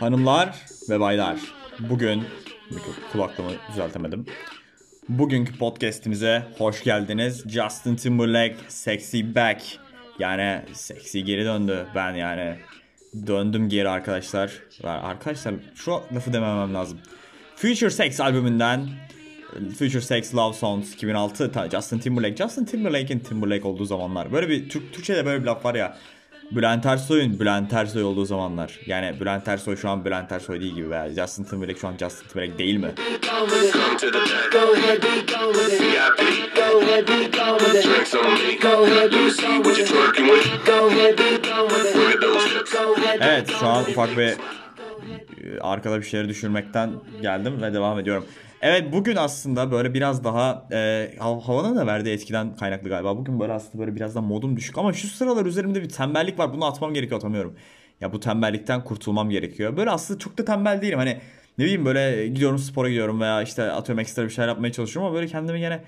Hanımlar ve baylar, bugün kulaklığımı düzeltemedim. Bugünkü podcast'imize hoş geldiniz. Justin Timberlake Sexy Back. Yani sexy geri döndü. Ben yani döndüm geri arkadaşlar. Arkadaşlar şu lafı dememem lazım. Future Sex albümünden Future Sex Love Songs 2006 Justin Timberlake. Justin Timberlake'in Timberlake olduğu zamanlar. Böyle bir Türk Türkçe'de böyle bir laf var ya. Bülent Ersoy'un Bülent Ersoy olduğu zamanlar. Yani Bülent Ersoy şu an Bülent Ersoy değil gibi veya Justin Timberlake şu an Justin Timberlake değil mi? Evet şu an ufak bir arkada bir şeyleri düşürmekten geldim ve devam ediyorum. Evet bugün aslında böyle biraz daha e, havanın da verdiği etkiden kaynaklı galiba. Bugün böyle aslında böyle biraz da modum düşük ama şu sıralar üzerimde bir tembellik var. Bunu atmam gerekiyor atamıyorum. Ya bu tembellikten kurtulmam gerekiyor. Böyle aslında çok da tembel değilim. Hani ne bileyim böyle gidiyorum spora gidiyorum veya işte atıyorum ekstra bir şeyler yapmaya çalışıyorum ama böyle kendimi yine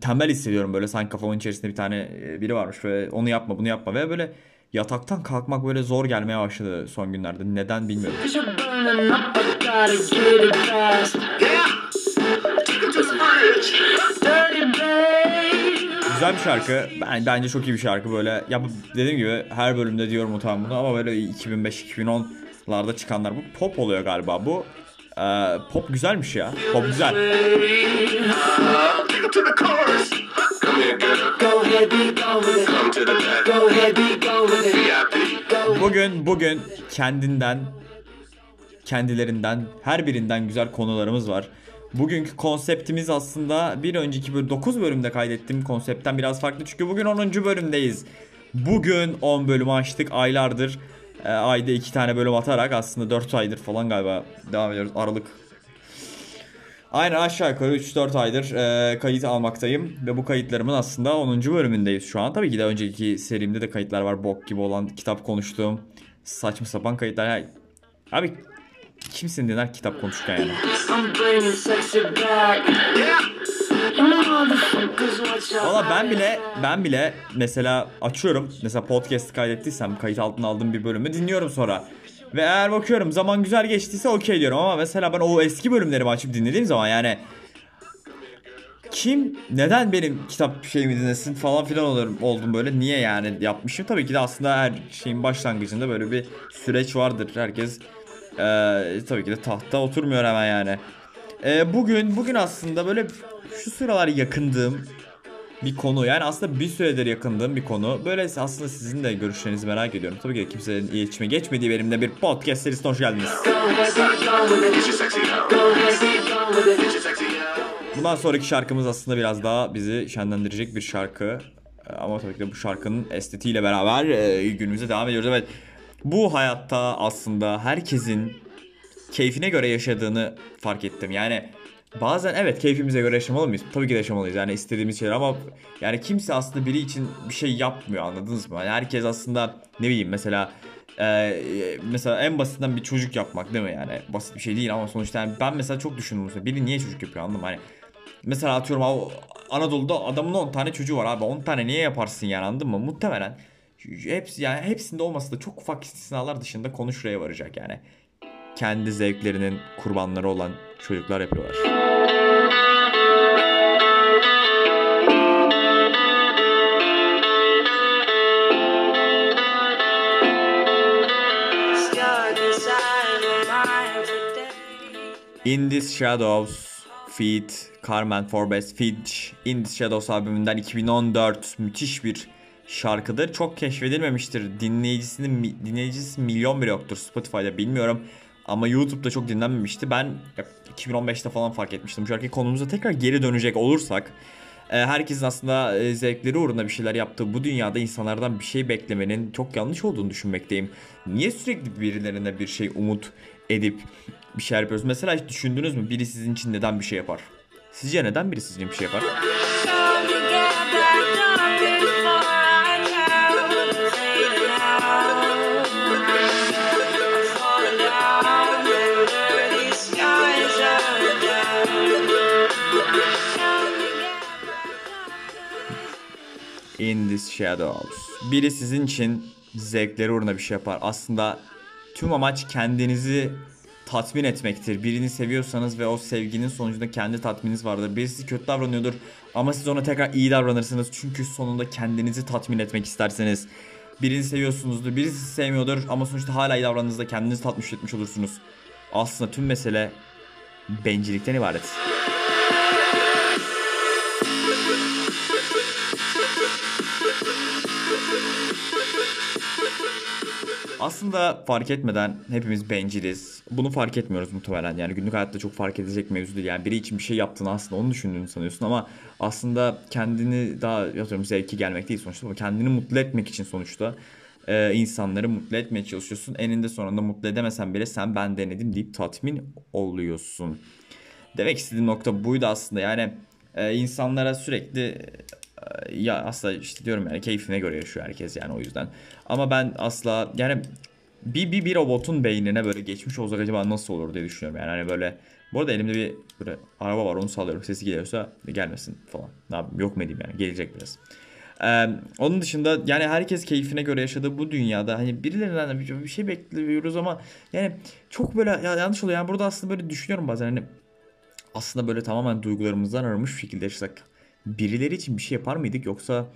tembel hissediyorum böyle sanki kafamın içerisinde bir tane biri varmış ve onu yapma bunu yapma ve böyle yataktan kalkmak böyle zor gelmeye başladı son günlerde. Neden bilmiyorum. Güzel bir şarkı. Ben bence çok iyi bir şarkı böyle. Ya dediğim gibi her bölümde diyorum utan bunu ama böyle 2005-2010'larda çıkanlar bu pop oluyor galiba bu. Ee, pop güzelmiş ya. Pop güzel. Bugün bugün kendinden kendilerinden her birinden güzel konularımız var. Bugünkü konseptimiz aslında bir önceki bölüm 9 bölümde kaydettiğim konseptten biraz farklı çünkü bugün 10. bölümdeyiz. Bugün 10 bölümü açtık aylardır. E, ayda 2 tane bölüm atarak aslında 4 aydır falan galiba devam ediyoruz Aralık. Aynen aşağı yukarı 3-4 aydır e, kayıt almaktayım ve bu kayıtlarımın aslında 10. bölümündeyiz şu an. Tabii ki de önceki serimde de kayıtlar var bok gibi olan kitap konuştuğum saçma sapan kayıtlar. Abi Kimsin dinler kitap konuşurken yani. Valla ben bile ben bile mesela açıyorum mesela podcast kaydettiysem kayıt altına aldığım bir bölümü dinliyorum sonra. Ve eğer bakıyorum zaman güzel geçtiyse okey diyorum ama mesela ben o eski bölümlerimi açıp dinlediğim zaman yani kim neden benim kitap şeyimi dinlesin falan filan olurum, oldum böyle. Niye yani yapmışım? Tabii ki de aslında her şeyin başlangıcında böyle bir süreç vardır. Herkes ee, tabii ki de tahta oturmuyor hemen yani. Ee, bugün bugün aslında böyle şu sıralar yakındığım bir konu. Yani aslında bir süredir yakındığım bir konu. Böyle aslında sizin de görüşlerinizi merak ediyorum. Tabii ki kimsenin iletişime geçmediği benimle bir podcast serisine hoş geldiniz. Bundan sonraki şarkımız aslında biraz daha bizi şenlendirecek bir şarkı. Ama tabii ki de bu şarkının estetiğiyle beraber e, günümüze devam ediyoruz. Evet bu hayatta aslında herkesin keyfine göre yaşadığını fark ettim. Yani bazen evet keyfimize göre yaşamalı mıyız? Tabii ki de yaşamalıyız yani istediğimiz şeyler ama yani kimse aslında biri için bir şey yapmıyor anladınız mı? Yani herkes aslında ne bileyim mesela ee, mesela en basitinden bir çocuk yapmak değil mi yani basit bir şey değil ama sonuçta yani ben mesela çok düşündüm mesela biri niye çocuk yapıyor anladın hani mesela atıyorum abi Anadolu'da adamın 10 tane çocuğu var abi 10 tane niye yaparsın yani anladın mı muhtemelen hepsi yani hepsinde olmasa da çok ufak istisnalar dışında konu şuraya varacak yani. Kendi zevklerinin kurbanları olan çocuklar yapıyorlar. In This Shadows feat. Carmen Forbes Fitch In This Shadows albümünden 2014 müthiş bir şarkıdır. Çok keşfedilmemiştir. Dinleyicisinin dinleyicisi milyon bile yoktur Spotify'da bilmiyorum. Ama YouTube'da çok dinlenmemişti. Ben 2015'te falan fark etmiştim. Bu şarkı konumuza tekrar geri dönecek olursak e, herkesin aslında e, zevkleri uğruna bir şeyler yaptığı bu dünyada insanlardan bir şey beklemenin çok yanlış olduğunu düşünmekteyim. Niye sürekli birilerine bir şey umut edip bir şey yapıyoruz? Mesela hiç düşündünüz mü biri sizin için neden bir şey yapar? Sizce neden biri sizin için bir şey yapar? İn these shadows. Biri sizin için zevkleri uğruna bir şey yapar. Aslında tüm amaç kendinizi tatmin etmektir. Birini seviyorsanız ve o sevginin sonucunda kendi tatmininiz vardır. Birisi kötü davranıyordur ama siz ona tekrar iyi davranırsınız. Çünkü sonunda kendinizi tatmin etmek isterseniz. Birini seviyorsunuzdur, birisi sevmiyordur ama sonuçta hala iyi davrandığınızda kendinizi tatmin etmiş olursunuz. Aslında tüm mesele bencillikten ibaret. Aslında fark etmeden hepimiz benciliz. Bunu fark etmiyoruz muhtemelen. Yani günlük hayatta çok fark edecek mevzu değil. Yani biri için bir şey yaptığını aslında onu düşündüğünü sanıyorsun ama aslında kendini daha atıyorum zevki gelmek değil sonuçta ama kendini mutlu etmek için sonuçta e, insanları mutlu etmeye çalışıyorsun. Eninde sonunda mutlu edemesen bile sen ben denedim deyip tatmin oluyorsun. Demek istediğim nokta buydu aslında. Yani e, insanlara sürekli ya aslında işte diyorum yani keyfine göre yaşıyor herkes yani o yüzden. Ama ben asla yani bir, bir, bir robotun beynine böyle geçmiş olsak acaba nasıl olur diye düşünüyorum. Yani hani böyle bu arada elimde bir böyle araba var onu sağlıyorum. Sesi geliyorsa gelmesin falan. Ne yapayım yok mu edeyim yani gelecek biraz. Ee, onun dışında yani herkes keyfine göre yaşadığı bu dünyada hani birilerinden de bir şey bekliyoruz ama yani çok böyle ya yanlış oluyor. Yani burada aslında böyle düşünüyorum bazen hani aslında böyle tamamen duygularımızdan arınmış bir şekilde yaşasak birileri için bir şey yapar mıydık yoksa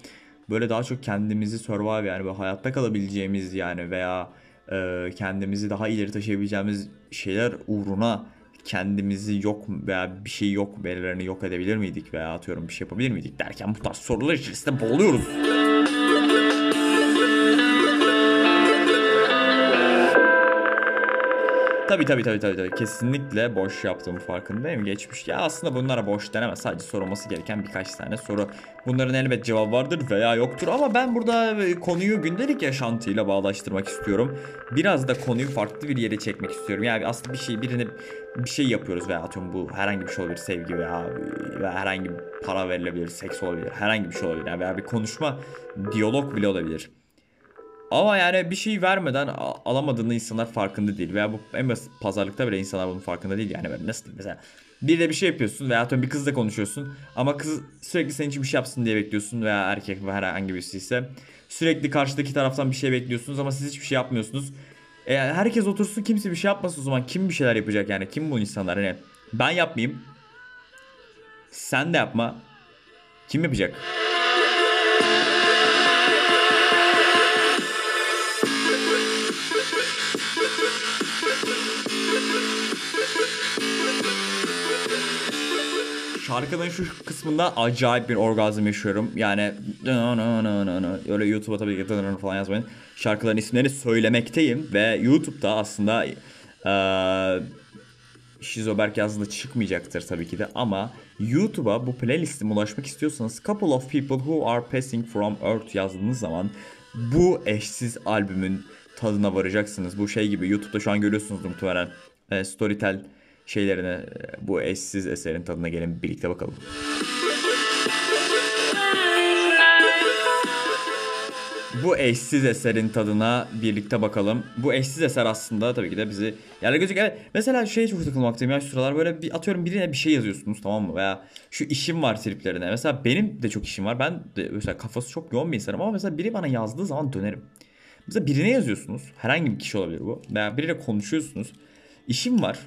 böyle daha çok kendimizi survive yani böyle hayatta kalabileceğimiz yani veya e, kendimizi daha ileri taşıyabileceğimiz şeyler uğruna kendimizi yok veya bir şey yok verilerini yok edebilir miydik veya atıyorum bir şey yapabilir miydik derken bu tarz sorular içerisinde boğuluyoruz. Tabii tabii tabii tabii tabii. Kesinlikle boş yaptığım farkındayım. Geçmiş. Ya aslında bunlara boş denemez. Sadece sorulması gereken birkaç tane soru. Bunların elbet cevabı vardır veya yoktur. Ama ben burada e, konuyu gündelik yaşantıyla bağlaştırmak istiyorum. Biraz da konuyu farklı bir yere çekmek istiyorum. Yani aslında bir şey birine bir şey yapıyoruz veya atıyorum bu herhangi bir şey olabilir. Sevgi veya, veya herhangi bir para verilebilir. Seks olabilir. Herhangi bir şey olabilir. Yani veya bir konuşma, diyalog bile olabilir. Ama yani bir şey vermeden alamadığını insanlar farkında değil. Veya bu en basit pazarlıkta bile insanlar bunun farkında değil. Yani böyle nasıl diyeyim mesela. Biriyle bir şey yapıyorsun veya bir kızla konuşuyorsun. Ama kız sürekli senin için bir şey yapsın diye bekliyorsun. Veya erkek ve herhangi birisi ise. Sürekli karşıdaki taraftan bir şey bekliyorsunuz ama siz hiçbir şey yapmıyorsunuz. E herkes otursun kimse bir şey yapmasın o zaman kim bir şeyler yapacak yani kim bu insanlar hani ben yapmayayım sen de yapma kim yapacak? Şarkının şu kısmında acayip bir orgazm yaşıyorum. Yani öyle YouTube'a tabii ki falan yazmayın. Şarkıların isimlerini söylemekteyim ve YouTube'da aslında ee, Şizoberk yazdığında çıkmayacaktır tabii ki de ama YouTube'a bu playlistime ulaşmak istiyorsanız Couple of People Who Are Passing From Earth yazdığınız zaman bu eşsiz albümün tadına varacaksınız. Bu şey gibi YouTube'da şu an görüyorsunuz muhtemelen e, Storytel şeylerine bu eşsiz eserin tadına gelin birlikte bakalım. Bu eşsiz eserin tadına birlikte bakalım. Bu eşsiz eser aslında tabii ki de bizi yani gözük evet mesela şeye çok takılmaktayım ya şu sıralar böyle bir atıyorum birine bir şey yazıyorsunuz tamam mı veya şu işim var triplerine. Mesela benim de çok işim var. Ben de mesela kafası çok yoğun bir insanım ama mesela biri bana yazdığı zaman dönerim. Mesela birine yazıyorsunuz. Herhangi bir kişi olabilir bu. Veya biriyle konuşuyorsunuz. İşim var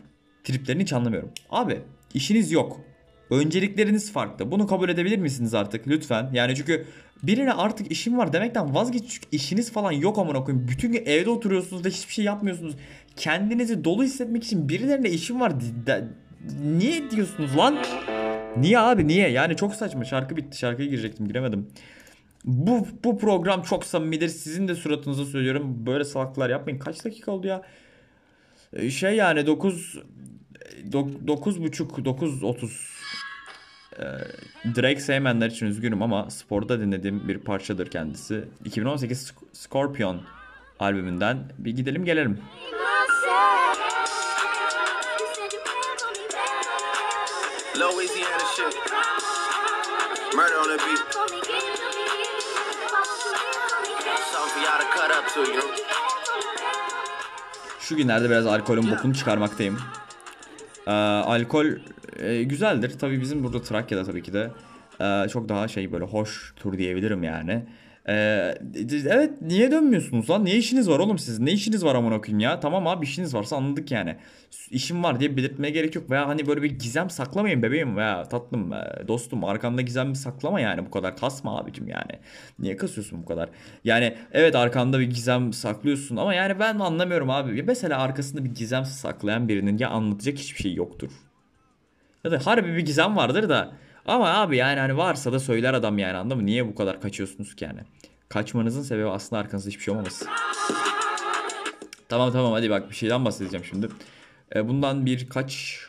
triplerini hiç anlamıyorum. Abi işiniz yok. Öncelikleriniz farklı. Bunu kabul edebilir misiniz artık lütfen? Yani çünkü birine artık işim var demekten vazgeç çünkü işiniz falan yok amına koyayım. Bütün gün evde oturuyorsunuz da hiçbir şey yapmıyorsunuz. Kendinizi dolu hissetmek için birilerine işim var. Niye diyorsunuz lan? Niye abi niye? Yani çok saçma. Şarkı bitti. Şarkıya girecektim giremedim. Bu, bu program çok samimidir. Sizin de suratınıza söylüyorum. Böyle salaklar yapmayın. Kaç dakika oldu ya? Ee, şey yani 9 9.5 9.30 ee, Drake sevmeyenler için üzgünüm ama sporda dinlediğim bir parçadır kendisi. 2018 Scorpion albümünden bir gidelim gelelim. Şu günlerde biraz alkolün bokunu çıkarmaktayım. Ee, alkol e, güzeldir. Tabii bizim burada Trakya'da tabii ki de Ee, çok daha şey böyle hoş tur diyebilirim yani. Ee, evet niye dönmüyorsunuz lan? Niye işiniz var oğlum sizin? Ne işiniz var amına koyayım ya? Tamam abi işiniz varsa anladık yani. İşim var diye belirtmeye gerek yok. Veya hani böyle bir gizem saklamayın bebeğim veya tatlım dostum arkanda gizem saklama yani bu kadar kasma abicim yani. Niye kasıyorsun bu kadar? Yani evet arkanda bir gizem saklıyorsun ama yani ben anlamıyorum abi. Mesela arkasında bir gizem saklayan birinin ya anlatacak hiçbir şey yoktur. Ya da harbi bir gizem vardır da ama abi yani hani varsa da söyler adam yani anladın mı? Niye bu kadar kaçıyorsunuz ki yani? Kaçmanızın sebebi aslında arkanızda hiçbir şey olmaması. Tamam tamam hadi bak bir şeyden bahsedeceğim şimdi. E, bundan birkaç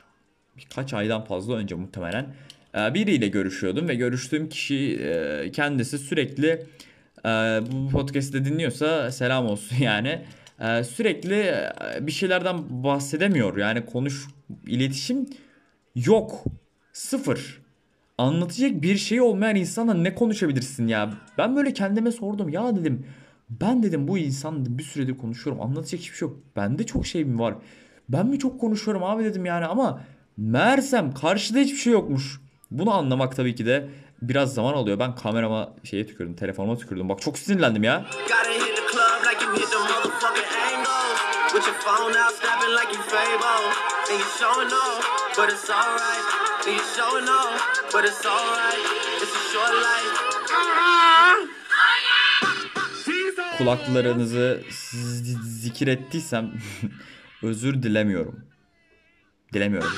birkaç aydan fazla önce muhtemelen e, biriyle görüşüyordum ve görüştüğüm kişi e, kendisi sürekli bu podcast'te dinliyorsa selam olsun yani. Sürekli bir şeylerden bahsedemiyor. Yani konuş iletişim yok. Sıfır anlatacak bir şey olmayan insanla ne konuşabilirsin ya? Ben böyle kendime sordum. Ya dedim ben dedim bu insan bir süredir konuşuyorum. Anlatacak hiçbir şey yok. Bende çok şey mi var? Ben mi çok konuşuyorum abi dedim yani ama meğersem karşıda hiçbir şey yokmuş. Bunu anlamak tabii ki de biraz zaman alıyor. Ben kamerama şeye tükürdüm, telefonuma tükürdüm. Bak çok sinirlendim ya. Kulaklarınızı zikir ettiysem özür dilemiyorum. Dilemiyorum.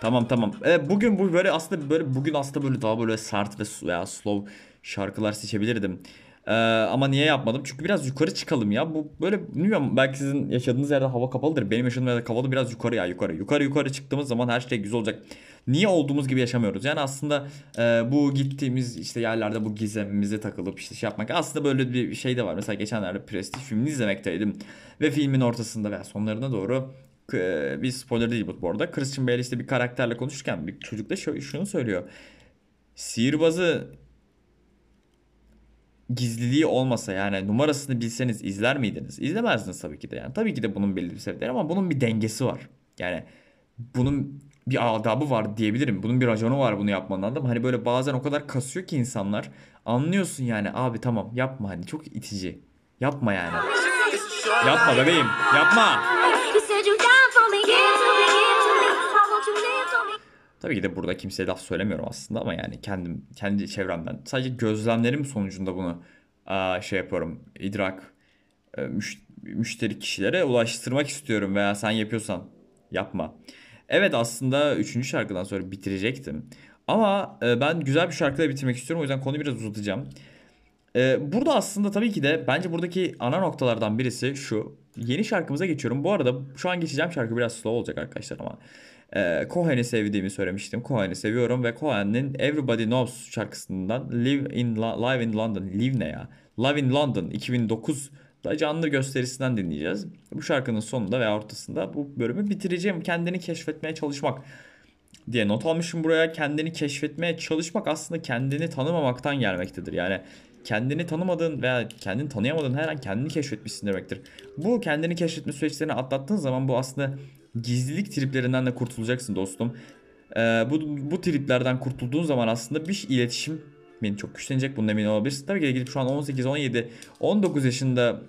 Tamam tamam. Evet, bugün bu böyle aslında böyle bugün aslında böyle daha böyle sert ve veya slow şarkılar seçebilirdim. Ee, ama niye yapmadım? Çünkü biraz yukarı çıkalım ya. Bu böyle bilmiyorum belki sizin yaşadığınız yerde hava kapalıdır. Benim yaşadığım yerde kapalı biraz yukarı ya yukarı. Yukarı yukarı çıktığımız zaman her şey güzel olacak. Niye olduğumuz gibi yaşamıyoruz? Yani aslında e, bu gittiğimiz işte yerlerde bu gizemimize takılıp işte şey yapmak. Aslında böyle bir şey de var. Mesela geçenlerde Prestige filmini izlemekteydim. Ve filmin ortasında veya sonlarına doğru e, bir spoiler değil bu, bu arada. Christian Bale işte bir karakterle konuşurken bir çocuk da şunu söylüyor. Sihirbazı gizliliği olmasa yani numarasını bilseniz izler miydiniz? İzlemezdiniz tabii ki de yani. Tabii ki de bunun belli bir sebepleri ama bunun bir dengesi var. Yani bunun bir adabı var diyebilirim. Bunun bir raconu var bunu yapmanın anladın mı? Hani böyle bazen o kadar kasıyor ki insanlar. Anlıyorsun yani abi tamam yapma hani çok itici. Yapma yani. Yapma bebeğim yapma. Tabii ki de burada kimseye laf söylemiyorum aslında ama yani kendim kendi çevremden sadece gözlemlerim sonucunda bunu şey yapıyorum idrak müşteri kişilere ulaştırmak istiyorum veya sen yapıyorsan yapma. Evet aslında 3. şarkıdan sonra bitirecektim. Ama ben güzel bir şarkıyla bitirmek istiyorum. O yüzden konuyu biraz uzatacağım. Burada aslında tabii ki de bence buradaki ana noktalardan birisi şu. Yeni şarkımıza geçiyorum. Bu arada şu an geçeceğim şarkı biraz slow olacak arkadaşlar ama. E, Cohen'i sevdiğimi söylemiştim. Cohen'i seviyorum ve Cohen'in Everybody Knows şarkısından Live in, Live in London. Live ne ya? Live in London 2009 da canlı gösterisinden dinleyeceğiz. Bu şarkının sonunda veya ortasında bu bölümü bitireceğim. Kendini keşfetmeye çalışmak diye not almışım buraya. Kendini keşfetmeye çalışmak aslında kendini tanımamaktan gelmektedir. Yani kendini tanımadığın veya kendini tanıyamadığın her an kendini keşfetmişsin demektir. Bu kendini keşfetme süreçlerini atlattığın zaman bu aslında gizlilik triplerinden de kurtulacaksın dostum. Ee, bu, bu triplerden kurtulduğun zaman aslında bir iletişim beni çok güçlenecek bunun emin olabilirsin. Tabii ki gidip şu an 18, 17, 19 yaşında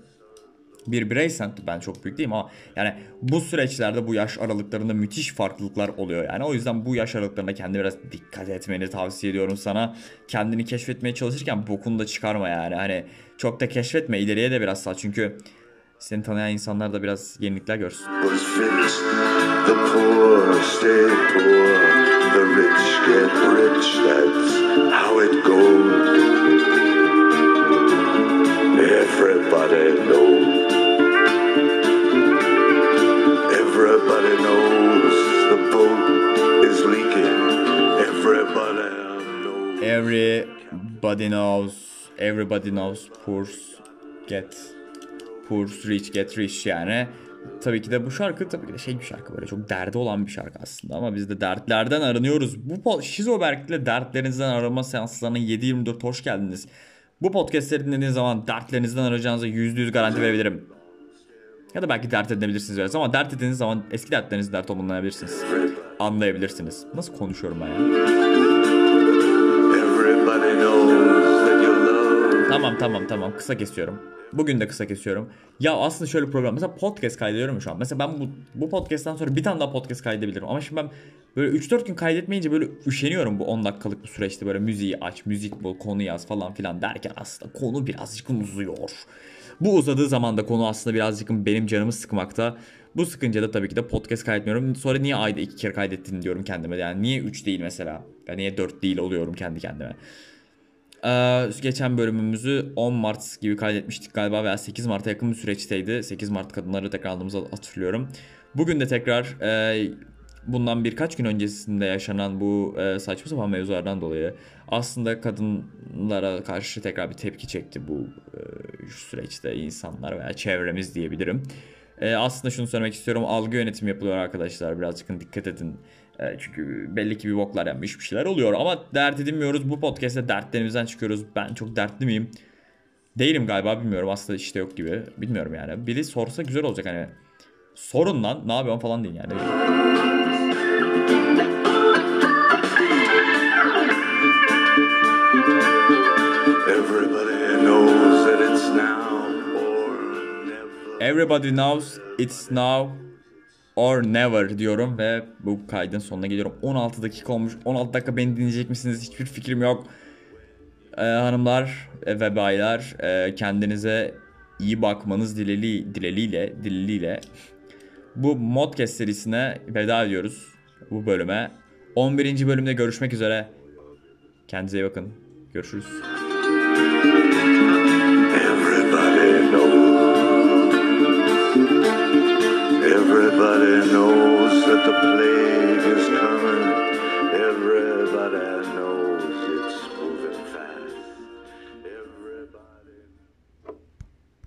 bir bireysen ben çok büyük değilim ama yani bu süreçlerde bu yaş aralıklarında müthiş farklılıklar oluyor yani o yüzden bu yaş aralıklarında kendi biraz dikkat etmeni tavsiye ediyorum sana kendini keşfetmeye çalışırken bokunu da çıkarma yani hani çok da keşfetme ileriye de biraz sal çünkü seni tanıyan insanlar da biraz yenilikler görsün. The poor stay poor, the rich get rich, that's how it goes. Everybody knows. Everybody knows the boat is leaking. Everybody knows. Everybody knows. Everybody knows. Poor get poor rich get rich yani. Tabii ki de bu şarkı tabii ki de şey bir şarkı böyle çok derdi olan bir şarkı aslında ama biz de dertlerden aranıyoruz. Bu Şizoberk'le dertlerinizden arama seanslarına 7-24 hoş geldiniz. Bu podcastleri dinlediğiniz zaman dertlerinizden arayacağınıza %100 garanti verebilirim. Ya da belki dert edebilirsiniz biraz ama dert ettiğiniz zaman eski dertlerinizi dert olmanlayabilirsiniz. Anlayabilirsiniz. Nasıl konuşuyorum ben ya? Everybody knows. Tamam tamam tamam kısa kesiyorum. Bugün de kısa kesiyorum. Ya aslında şöyle problem. Mesela podcast kaydediyorum şu an. Mesela ben bu, bu podcast'tan sonra bir tane daha podcast kaydedebilirim. Ama şimdi ben böyle 3-4 gün kaydetmeyince böyle üşeniyorum bu 10 dakikalık bir süreçte. Böyle müziği aç, müzik bul, konu yaz falan filan derken aslında konu birazcık uzuyor. Bu uzadığı zaman da konu aslında birazcık benim canımı sıkmakta. Bu sıkınca da tabii ki de podcast kaydetmiyorum. Sonra niye ayda iki kere kaydettin diyorum kendime. Yani niye 3 değil mesela? Ya niye 4 değil oluyorum kendi kendime. Ee, geçen bölümümüzü 10 Mart gibi kaydetmiştik galiba veya 8 Mart'a yakın bir süreçteydi. 8 Mart kadınları tekrar aldığımızı hatırlıyorum. Bugün de tekrar e, bundan birkaç gün öncesinde yaşanan bu e, saçma sapan mevzulardan dolayı aslında kadınlara karşı tekrar bir tepki çekti bu e, süreçte insanlar veya çevremiz diyebilirim. Aslında şunu söylemek istiyorum. Algı yönetimi yapılıyor arkadaşlar. Birazcık dikkat edin. E, çünkü belli ki bir boklar yapmış bir şeyler oluyor. Ama dert edinmiyoruz. Bu podcast'te dertlerimizden çıkıyoruz. Ben çok dertli miyim? Değilim galiba bilmiyorum. Aslında işte yok gibi. Bilmiyorum yani. Biri sorsa güzel olacak hani. Sorun lan ne yapıyorsun falan değil yani. Everybody knows it's now or never. Diyorum ve bu kaydın sonuna geliyorum. 16 dakika olmuş. 16 dakika beni dinleyecek misiniz? Hiçbir fikrim yok. Ee, hanımlar ve baylar e, kendinize iyi bakmanız dileli, dileliyle, dileliyle bu modcast serisine veda ediyoruz. Bu bölüme. 11. bölümde görüşmek üzere. Kendinize iyi bakın. Görüşürüz.